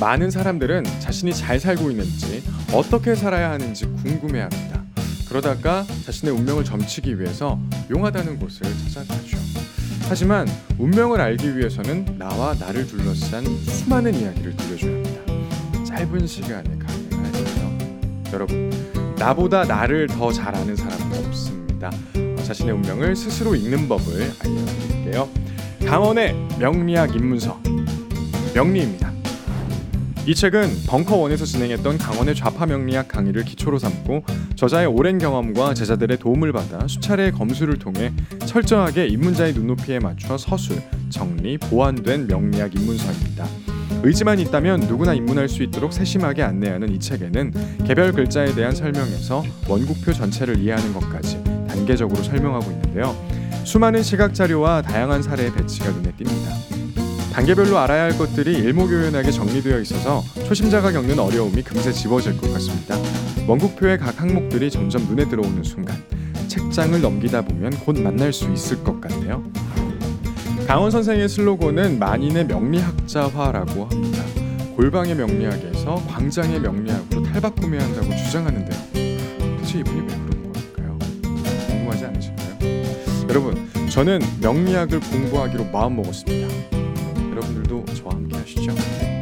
많은 사람들은 자신이 잘 살고 있는지 어떻게 살아야 하는지 궁금해합니다. 그러다가 자신의 운명을 점치기 위해서 용하다는 곳을 찾아가죠. 하지만 운명을 알기 위해서는 나와 나를 둘러싼 수많은 이야기를 들려줘야 합니다. 짧은 시간에 가능할까요? 여러분, 나보다 나를 더 잘 아는 사람은 없습니다. 자신의 운명을 스스로 읽는 법을 알려드릴게요. 강원의 명리학 입문서 명리입니다. 이 책은 벙커원에서 진행했던 강원의 좌파 명리학 강의를 기초로 삼고 저자의 오랜 경험과 제자들의 도움을 받아 수차례의 검수를 통해 철저하게 입문자의 눈높이에 맞춰 서술, 정리, 보완된 명리학 입문서입니다. 의지만 있다면 누구나 입문할 수 있도록 세심하게 안내하는 이 책에는 개별 글자에 대한 설명에서 원국표 전체를 이해하는 것까지 단계적으로 설명하고 있는데요. 수많은 시각 자료와 다양한 사례의 배치가 눈에 띕니다. 단계별로 알아야 할 것들이 일목요연하게 정리되어 있어서 초심자가 겪는 어려움이 금세 집어질 것 같습니다. 원국표의 각 항목들이 점점 눈에 들어오는 순간 책장을 넘기다 보면 곧 만날 수 있을 것 같네요. 강원 선생의 슬로건은 만인의 명리학자화라고 합니다. 골방의 명리학에서 광장의 명리학으로 탈바꿈해야 한다고 주장하는데요. 도대체 이분이 왜 그런 걸까요? 궁금하지 않으실까요? 여러분, 저는 명리학을 공부하기로 마음먹었습니다. 여러분들도 저와 함께 하시죠.